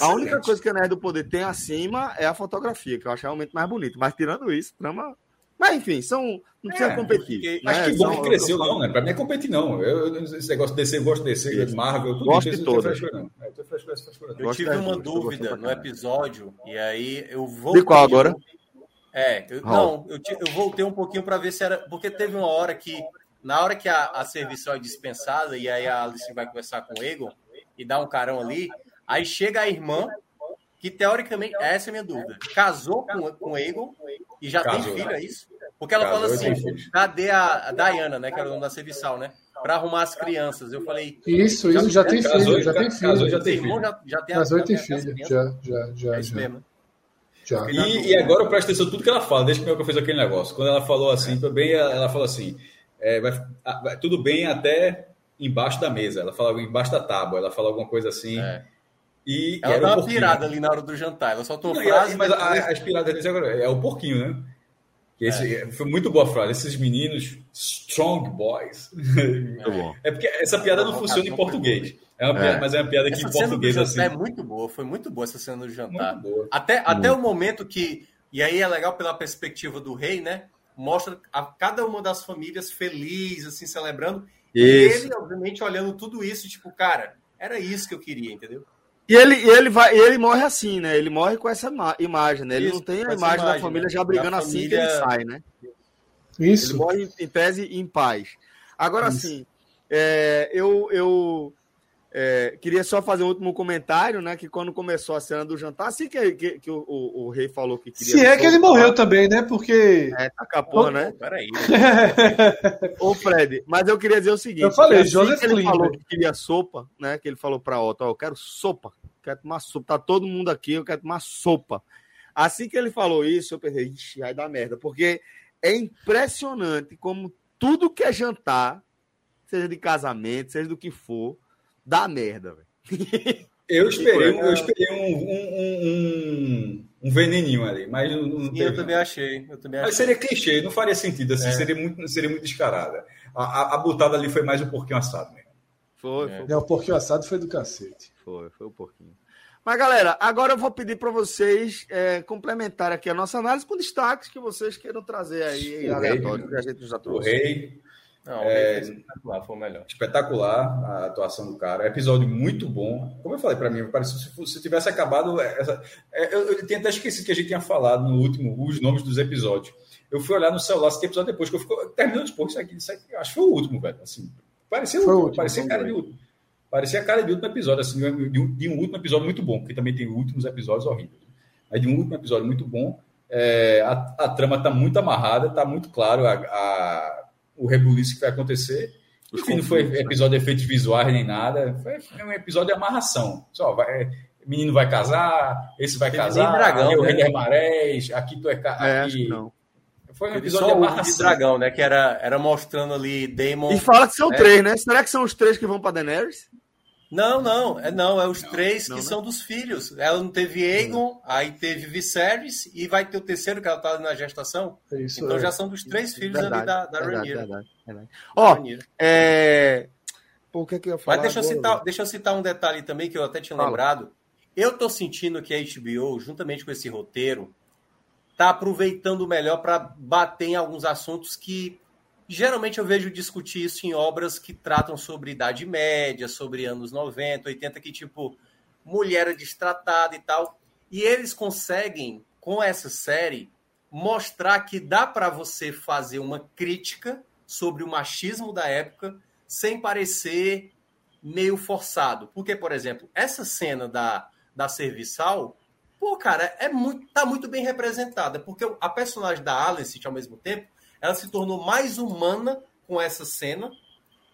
A única coisa que a Nerd do Poder tem acima é a fotografia, que eu acho realmente mais bonito. Mas tirando isso, trama. Mas enfim, são. Não precisa é, competir. Né? Acho que bom são, que cresceu, não, né? Pra mim é competir, não. Eu, esse negócio de DC, eu gosto de DC, Marvel, tudo gosto de todas. Eu tive uma dúvida no episódio, e aí eu vou. De qual agora? É, eu, não, eu, eu, voltei um pouquinho para ver se era. Porque teve uma hora que, na hora que a, a serviço é dispensada, e aí a Alice vai conversar com o Egon e dá um carão ali, aí chega a irmã, que teoricamente, essa é a minha dúvida, casou com, com o Egon e já casou, tem filho, é isso? Porque ela casou, fala assim: cadê a, a Diana, né, que era o nome da serviçal, né? Para arrumar as crianças. Eu falei. Isso, isso, já, tem filho, já, tem filho. Casou, já tem filho. Já, já tem casou e tem filho. Já, já, já. É isso já. mesmo. E, e, agora eu presto atenção tudo que ela fala, desde que eu fiz aquele negócio. Quando ela falou assim, bem, ela falou assim: é, vai, vai, tudo bem até embaixo da mesa. Ela fala embaixo da tábua, ela fala alguma coisa assim. É. E, ela dá um uma pirada ali na hora do jantar. Ela soltou Não, frase. Mas depois... a, a, as piradas agora é o porquinho, né? Esse, é. Foi muito boa a frase. Esses meninos, strong boys. Muito bom. É porque essa piada não funciona em português. É uma piada, é. mas é uma piada que essa em português assim. É muito boa, foi muito boa essa cena do jantar. Até, até o momento que. E aí é legal pela perspectiva do rei, né? Mostra a cada uma das famílias feliz, assim, celebrando. Isso. E ele, obviamente, olhando tudo isso, tipo, cara, era isso que eu queria, entendeu? E ele, ele, vai, ele morre assim, né? Ele morre com essa imagem, né? Ele isso, não tem a imagem, imagem, da família né? já brigando da assim família... que ele sai, né? Isso. Ele morre em tese em paz. Agora, isso. assim, é, eu, eu é, queria só fazer um último comentário, né? Que quando começou a cena do jantar, assim que, que, que o, o, o, rei falou que queria. Se é que ele morreu também, né? Porque. É, tá capô, né? Peraí. Ô, Fred, mas eu queria dizer o seguinte: eu falei, assim Joseph ele falou que queria sopa, né? Que ele falou pra Otto: ó, eu quero sopa, quero tomar sopa. Tá todo mundo aqui, eu quero tomar sopa. Assim que ele falou isso, eu pensei, ixi, vai dar merda, porque é impressionante como tudo que é jantar, seja de casamento, seja do que for dá merda, velho. Eu esperei, eu esperei um, um, um, um veneninho ali, mas não, não eu também achei. Eu também mas seria clichê, não faria sentido, assim, é. seria, muito, seria muito descarada. A, a, a botada ali foi mais um porquinho assado mesmo. Foi, é. foi. o porquinho assado foi do cacete. Foi, foi o porquinho. Mas, galera, agora eu vou pedir para vocês é, complementar aqui a nossa análise com destaques que vocês queiram trazer aí, aleatórios, que a gente já trouxe. O rei, não, é, espetacular, foi o melhor. Espetacular a atuação do cara. Episódio muito bom. Como eu falei para mim, parecia se, se tivesse acabado. Essa, é, eu, eu tinha até esquecido que a gente tinha falado no último os nomes dos episódios. Eu fui olhar no celular se tem episódio depois, que eu fico terminando depois. Isso aqui, isso aqui, acho que foi o último, velho. Assim, parecia foi o último. Parecia cara de último. Parecia a cara de último episódio, assim, de um, de um último episódio muito bom, porque também tem últimos episódios horríveis. Mas de um último episódio muito bom. É, a, a, trama está muito amarrada, está muito claro a, a, o rebuliço que vai acontecer. Enfim, não foi né? episódio de efeitos visuais nem nada. Foi um episódio de amarração. Só vai, menino vai casar, esse vai Teve casar, dragão, o né? Rei Marés, aqui tu é, é aqui... não. Foi um episódio de amarração. de dragão, né? Que era, era mostrando ali Daemon. E fala que são é. três, né? Será que são os três que vão para Daenerys? Não, não, é não, é os não, três não, que não. são dos filhos. Ela não teve Aegon, hum. aí teve Viserys e vai ter o terceiro que ela tá na gestação. Isso, então é. já são dos três filhos verdade, ali da, da verdade, Verdade, verdade. Ó, é... Pô, o que, é que eu ia falar? Mas deixa eu, citar, deixa eu citar um detalhe também que eu até tinha Fala. lembrado. Eu tô sentindo que a HBO, juntamente com esse roteiro, tá aproveitando melhor para bater em alguns assuntos que Geralmente eu vejo discutir isso em obras que tratam sobre Idade Média, sobre anos 90, 80, que tipo, mulher é destratada e tal. E eles conseguem, com essa série, mostrar que dá para você fazer uma crítica sobre o machismo da época sem parecer meio forçado. Porque, por exemplo, essa cena da, da serviçal, pô, cara, é muito, tá muito bem representada. Porque a personagem da Alice, ao mesmo tempo, ela se tornou mais humana com essa cena,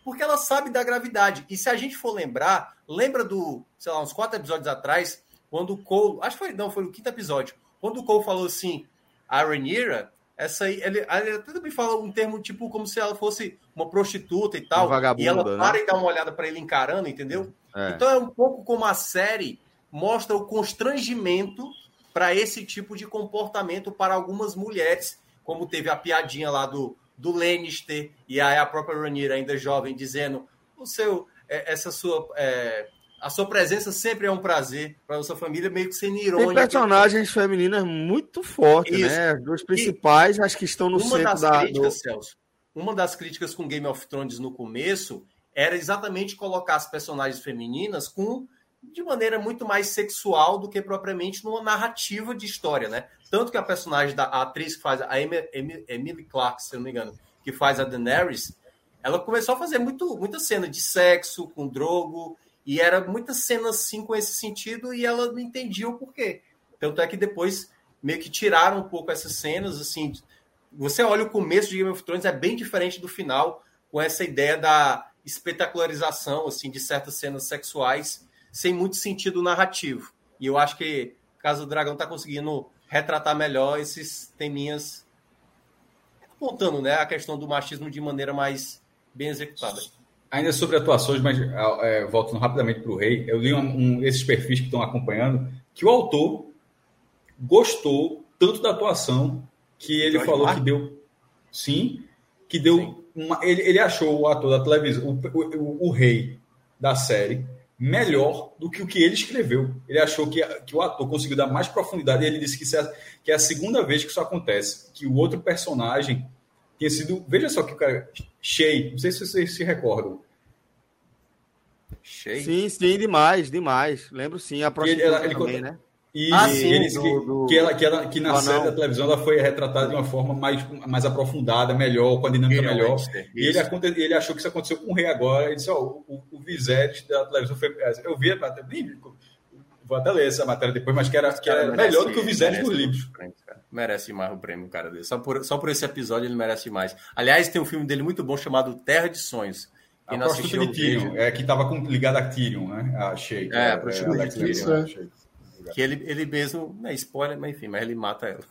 porque ela sabe da gravidade. E se a gente for lembrar, lembra do, sei lá, uns quatro episódios atrás, quando o Cole, acho que foi, não, foi o quinto episódio, quando o Cole falou assim, a Rhaenyra, essa aí, ele, ele também fala um termo tipo como se ela fosse uma prostituta e tal, e ela né? para e dá uma olhada para ele encarando, entendeu? É. Então é um pouco como a série mostra o constrangimento para esse tipo de comportamento para algumas mulheres como teve a piadinha lá do, do Lannister, e aí a própria Rhaenyra, ainda jovem, dizendo o seu, é, essa sua, é, a sua presença sempre é um prazer para a sua família, meio que sendo irônica. Tem personagens femininas muito fortes, Isso. né? As duas principais, e as que estão no uma centro das da... Críticas, do... Celso, uma das críticas com Game of Thrones no começo era exatamente colocar as personagens femininas com de maneira muito mais sexual do que propriamente numa narrativa de história, né? Tanto que a personagem da a atriz que faz a Emily Clark, se eu não me engano, que faz a Daenerys, ela começou a fazer muito, muita cena de sexo com drogo, e era muita cena assim com esse sentido, e ela não entendia o porquê. Tanto é que depois meio que tiraram um pouco essas cenas, assim. Você olha o começo de Game of Thrones, é bem diferente do final, com essa ideia da espetacularização, assim, de certas cenas sexuais sem muito sentido narrativo. E eu acho que Casa do Dragão está conseguindo retratar melhor esses teminhas, apontando né, a questão do machismo de maneira mais bem executada. Ainda sobre atuações, mas é, voltando rapidamente para o Rei, eu li um, um, esses perfis que estão acompanhando, que o autor gostou tanto da atuação que ele George falou Martin? que deu. Sim, que deu. Sim. Uma, ele, ele achou o ator da televisão, o, o, o, o rei da série, melhor do que o que ele escreveu. Ele achou que, que o ator conseguiu dar mais profundidade. E ele disse que, é, que é a segunda vez que isso acontece. Que o outro personagem tinha sido. Veja só que o cara. Shea, não sei se vocês se recordam. Shea? Sim, sim, demais, demais. Lembro sim. A próxima ele, ele, também, né? E ah, sim, ele disse que, do, que, ela, que, ela, que na série da televisão ela foi retratada de uma forma mais, mais aprofundada, melhor, com a dinâmica melhor. E ele, ele achou que isso aconteceu com o rei agora. Ele disse: Ó, oh, o, o Viserys da televisão foi. Eu vi a matéria, vou até ler essa matéria depois, mas que era, que era merece, melhor do que o Viserys dos livros. Merece mais o prêmio, cara dele. Só por, só por esse episódio ele merece mais. Aliás, tem um filme dele muito bom chamado Terra de Sonhos. Quem a não assistiu, de Tyrion, é, que estava ligado a Tyrion, né? A Shea. É, a prostituta é, de Tyrion. Que ele, ele mesmo, é spoiler, mas enfim, mas ele mata ela.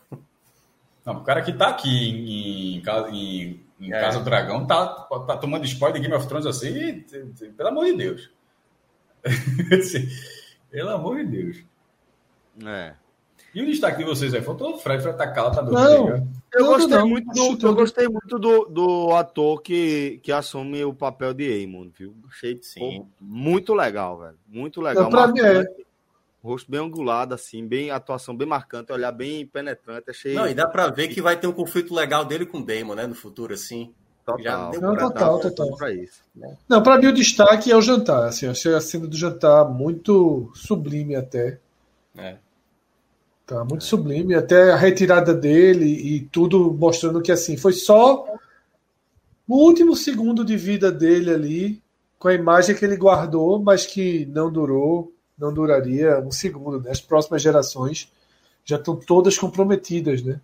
Não, o cara que tá aqui em, em, em é. Casa do Dragão tá, tá tomando spoiler de Game of Thrones assim, pelo amor de Deus. pelo amor de Deus. É. E o destaque de vocês aí? Faltou o Fred para atacar lá, tá doido. Não, eu gostei não, muito, do, eu gostei muito do, do ator que, que assume o papel de Aemon, viu? Achei Sim. Pô, muito legal, velho. Muito legal. Para mim é, rosto bem angulado, assim, bem atuação bem marcante, olhar bem penetrante. Achei. Não, e dá para ver que vai ter um conflito legal dele com o Damon, né, no futuro, assim. Total, não, total, total. Pra isso, né? Não, para mim o destaque é o jantar. Assim, achei a cena do jantar muito sublime até. É. Tá muito é. sublime, até a retirada dele e tudo mostrando que assim foi só o último segundo de vida dele ali com a imagem que ele guardou, mas que não durou, não duraria um segundo. Né? As próximas gerações já estão todas comprometidas, né?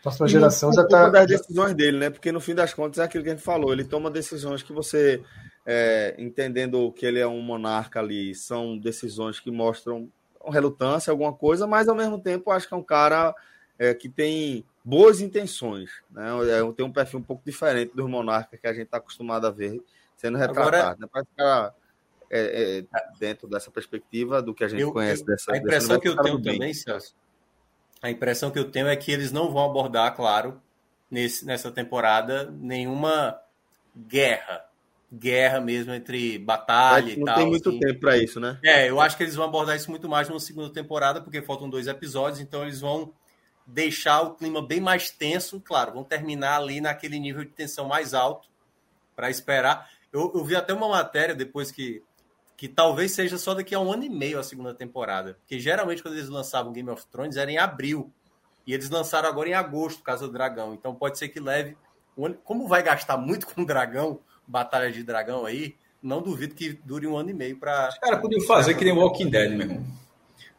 A próxima e geração já está. das decisões dele, né? Porque no fim das contas é aquilo que a gente falou. Ele toma decisões que você, é, entendendo que ele é um monarca ali, são decisões que mostram relutância, alguma coisa, mas ao mesmo tempo acho que é um cara é, que tem boas intenções, né? É, tem um perfil um pouco diferente dos monarcas que a gente está acostumado a ver sendo retratado. Agora, né? Parece ficar é, é, dentro dessa perspectiva do que a gente eu, conhece eu, dessa. A impressão que eu tenho também, Celso, a impressão que eu tenho é que eles não vão abordar, claro, nesse, nessa temporada, nenhuma guerra. Guerra mesmo entre batalha e não tal. Não tem muito assim. tempo para isso, né? É, eu acho que eles vão abordar isso muito mais numa segunda temporada, porque faltam dois episódios, então eles vão deixar o clima bem mais tenso. Claro, vão terminar ali naquele nível de tensão mais alto para esperar. Eu, eu, vi até uma matéria depois que que talvez seja só daqui a um ano e meio a segunda temporada. Porque geralmente quando eles lançavam Game of Thrones era em abril. E eles lançaram agora em agosto, Casa do Dragão. Então pode ser que leve. Como vai gastar muito com dragão, Batalha de Dragão aí, não duvido que dure um ano e meio para. Os caras podiam fazer que nem Walking Dead, meu irmão.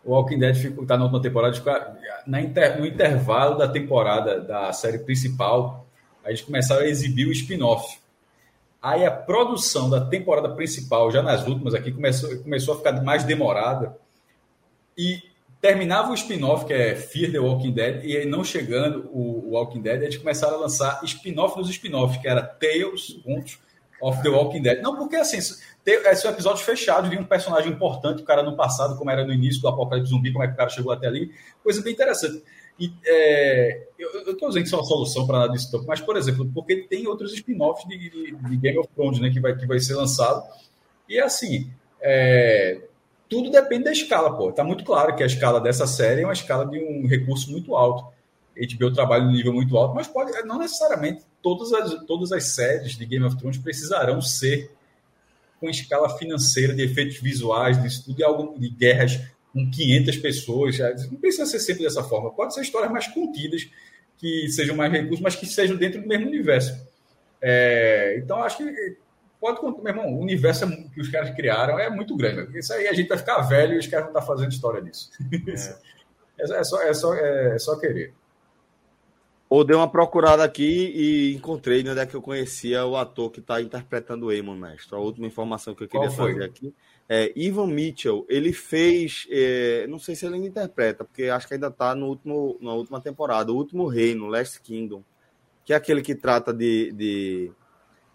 O Walking Dead está na última temporada, na inter... no intervalo da temporada da série principal, a gente começaram a exibir o spin-off. Aí a produção da temporada principal, já nas últimas aqui, começou, começou a ficar mais demorada. E terminava o spin-off, que é Fear the Walking Dead, e aí não chegando o, Walking Dead, eles começaram a lançar spin-off dos spin-offs, que era Tales of the Walking Dead. Não, porque assim, esse é um episódio fechado, de um personagem importante, o cara no passado, como era no início do Apocalipse Zumbi, como é que o cara chegou até ali, coisa bem interessante. E, é, eu estou dizendo que isso é uma solução para nada disso, mas, por exemplo, porque tem outros spin-offs de, de, de, Game of Thrones né, que, vai, que vai ser lançado. E assim, é, tudo depende da escala, pô. Tá muito claro que a escala dessa série é uma escala de um recurso muito alto. HBO trabalha no nível muito alto, mas pode, não necessariamente todas as, todas as séries de Game of Thrones precisarão ser com escala financeira, de efeitos visuais, de estudo de, de guerras com 500 pessoas. Não precisa ser sempre dessa forma. Pode ser histórias mais contidas, que sejam mais recursos, mas que sejam dentro do mesmo universo. É, então, acho que pode contar, meu irmão, o universo que os caras criaram é muito grande. Isso aí a gente vai ficar velho e os caras vão estar fazendo história disso. É, é, só, é, só, é só querer. Ou dei uma procurada aqui e encontrei onde é que eu conhecia o ator que está interpretando o Eamon Mestre. A última informação que eu queria trazer aqui. É, Ivan Mitchell, ele fez. É, não sei se ele ainda interpreta, porque acho que ainda está no último, na última temporada, o último reino, Last Kingdom, que é aquele que trata de. de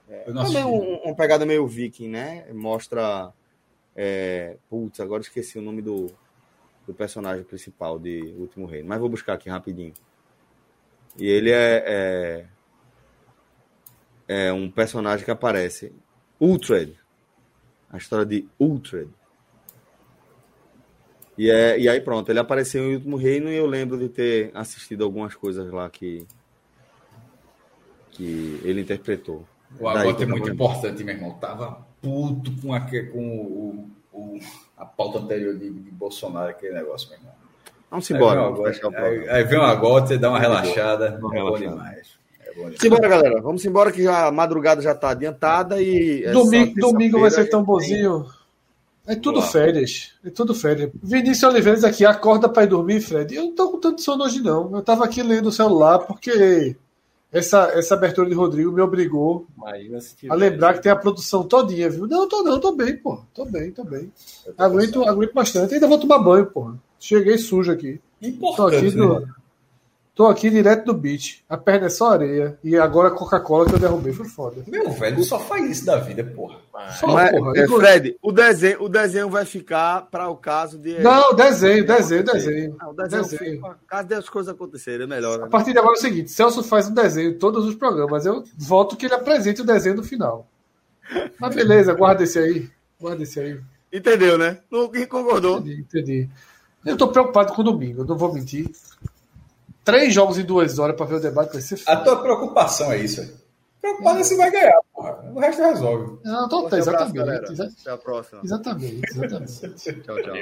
é, também um, uma pegada meio viking, né? Mostra. É, putz, agora esqueci o nome do, do personagem principal de Último Reino, mas vou buscar aqui rapidinho. E ele é, é, é um personagem que aparece. Ultred a história de Ultred. E, é, e aí pronto, ele apareceu em Último Reino e eu lembro de ter assistido algumas coisas lá que, que ele interpretou. O Agote é muito importante, meu irmão. Tava puto com, a, com o, o, a pauta anterior de, de Bolsonaro, aquele negócio, meu irmão. Vamos embora. Aí, vem uma gota, dá uma relaxada. Uma é bom demais. Vamos embora, galera. Vamos embora que já, a madrugada já está adiantada e. Domingo, domingo vai ser tão bonzinho. É tudo Olá. férias. É tudo férias. Vinícius Oliveira aqui, acorda para ir dormir, Fred. Eu não tô com tanto sono hoje, não. Eu tava aqui lendo o celular porque essa, essa abertura de Rodrigo me obrigou a lembrar que tem a produção todinha, viu? Não, tô não, tô bem, pô. Tô bem, tô bem. Tô aguento, aguento bastante. Ainda vou tomar banho, pô. Cheguei sujo aqui. Importante, tô aqui do, né? Tô aqui direto do beach. A perna é só areia. E agora a Coca-Cola que eu derrubei foi foda. Meu velho, só faz isso da vida, porra. Só, Mas, porra. É, Fred, o desenho, o desenho vai ficar para o caso de. Não, desenho, desenho, desenho. Não, o desenho, desenho. Caso das coisas acontecerem, é melhor. Né? A partir de agora é o seguinte: Celso faz um desenho em todos os programas. Eu voto que ele apresente o desenho no final. Mas beleza, guarda esse aí. Guarda esse aí. Entendeu, né? Quem concordou? Entendi, entendi. Eu tô preocupado com o domingo, não vou mentir. Três jogos em duas horas para ver o debate vai ser A tua preocupação é isso. Preocupado é se vai ganhar, porra. O resto resolve. Não, tô, exatamente. Abraço, Até a próxima. Exatamente, exatamente. tchau, tchau.